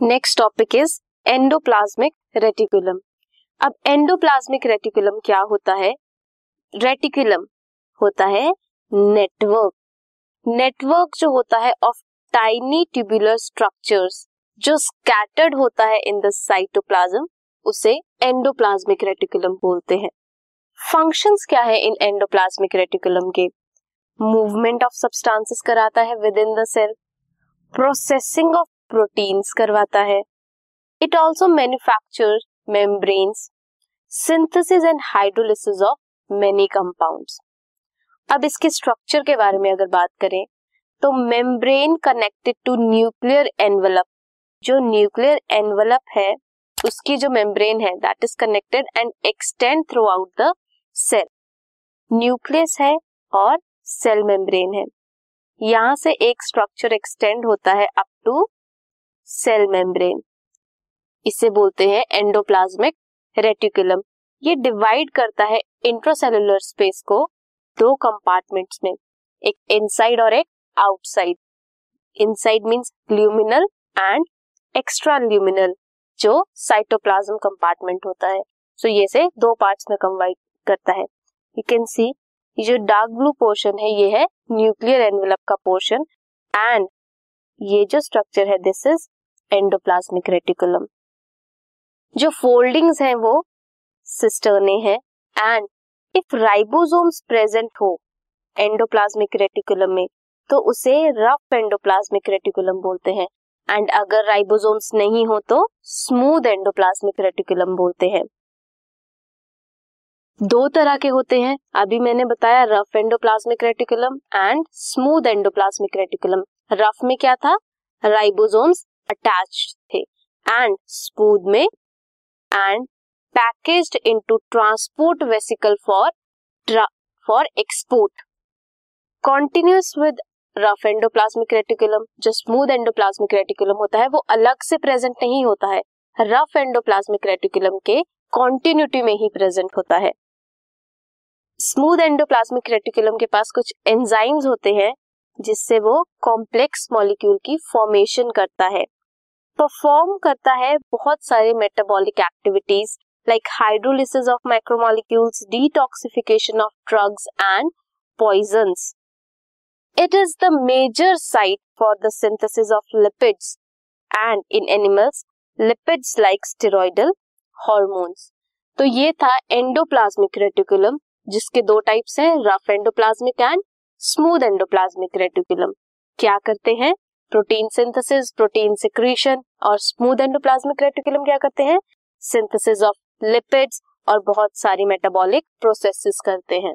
Next topic is endoplasmic reticulum अब endoplasmic reticulum क्या होता है? रेटिकुलम होता है नेटवर्क नेटवर्क जो होता है ऑफ़ टाइनी ट्यूबुलर स्ट्रक्चर्स जो स्कैटर्ड होता है इन द साइटोप्लाज्म उसे एंडोप्लाज्मिक रेटिकुलम बोलते हैं। फ़ंक्शंस क्या है इन एंडोप्लाज्मिक रेटिकुलम के? मूवमेंट ऑफ़ सब्सटेंसेस कराता है within the cell processing of proteins करवाता है। It also manufacture membranes synthesis and hydrolysis of many compounds अब इसके स्ट्रक्चर के बारे में अगर बात करें तो membrane connected to nuclear envelope जो न्यूक्लियर एनवलप है, उसकी जो मेम्ब्रेन है that is connected and extend throughout the cell nucleus है और सेल मेम्ब्रेन है। यहाँ से एक स्ट्रक्चर एक्सटेंड होता है अप टू सेल मेम्ब्रेन, इसे बोलते हैं एंडोप्लाज्मिक रेटिकुलम ये डिवाइड करता है इंट्रोसेलुलर स्पेस को दो कंपार्टमेंट्स में, एक इनसाइड और एक outside inside means luminal and extra luminal जो साइटोप्लाज्म कंपार्टमेंट होता है। सो so, ये से दो पार्ट्स में कंबाइड करता है। यू कैन सी ये जो डार्क ब्लू पोर्शन है, ये है न्यूक्लियर एनवेलप का पोर्शन एंड ये जो स्ट्रक्चर है दिस इज़ एंडोप्लाज्मिक रेटिकुलम जो फोल्डिंग्स हैं वो सिस्टर्ने हैं एंड इफ़ राइबोसोम्स प्रेजेंट हो एंडोप्लाज्मिक रेटिकुलम में तो उसे रफ एंडोप्लाज्मिक रेटिकुलम बोलते हैं. एंड अगर राइबोसोम्स नहीं हो तो स्मूथ एंडोप्लाज्मिक रेटिकुलम बोलते हैं. दो तरह के होते हैं. अभी मैंने बताया rough endoplasmic reticulum and smooth endoplasmic reticulum rough में क्या था? राइबोसोम्स अटैच थे। एंड स्मूथ में and packaged into transport vesicle for for export continuous with rough endoplasmic reticulum जो स्मूथ एंडोप्लाज्मिक रेटिकुलम होता है, वो अलग से प्रेजेंट नहीं होता है। रफ एंडोप्लाज्मिक रेटिकुलम के कॉन्टिन्यूटी में ही प्रेजेंट होता है। स्मूथ एंडोप्लाज्मिक रेटिकुलम के पास कुछ एंजाइम्स होते हैं जिससे वो कॉम्प्लेक्स मॉलिक्यूल की फॉर्मेशन करता है। परफॉर्म करता है बहुत सारे metabolic activities like hydrolysis of macromolecules detoxification of drugs and poisons it is the major site for the synthesis of lipids and in animals lipids like steroidal hormones तो ये था एंडोप्लाज्मिक रेटिकुलम जिसके दो types हैं rough endoplasmic and smooth endoplasmic reticulum क्या करते हैं? Protein synthesis protein secretion और स्मूथ एंडोप्लाज्मिक रेटिकुलम क्या करते हैं? सिंथेसिस ऑफ़ लिपिड्स और बहुत सारी मेटाबॉलिक प्रोसेसेस करते हैं।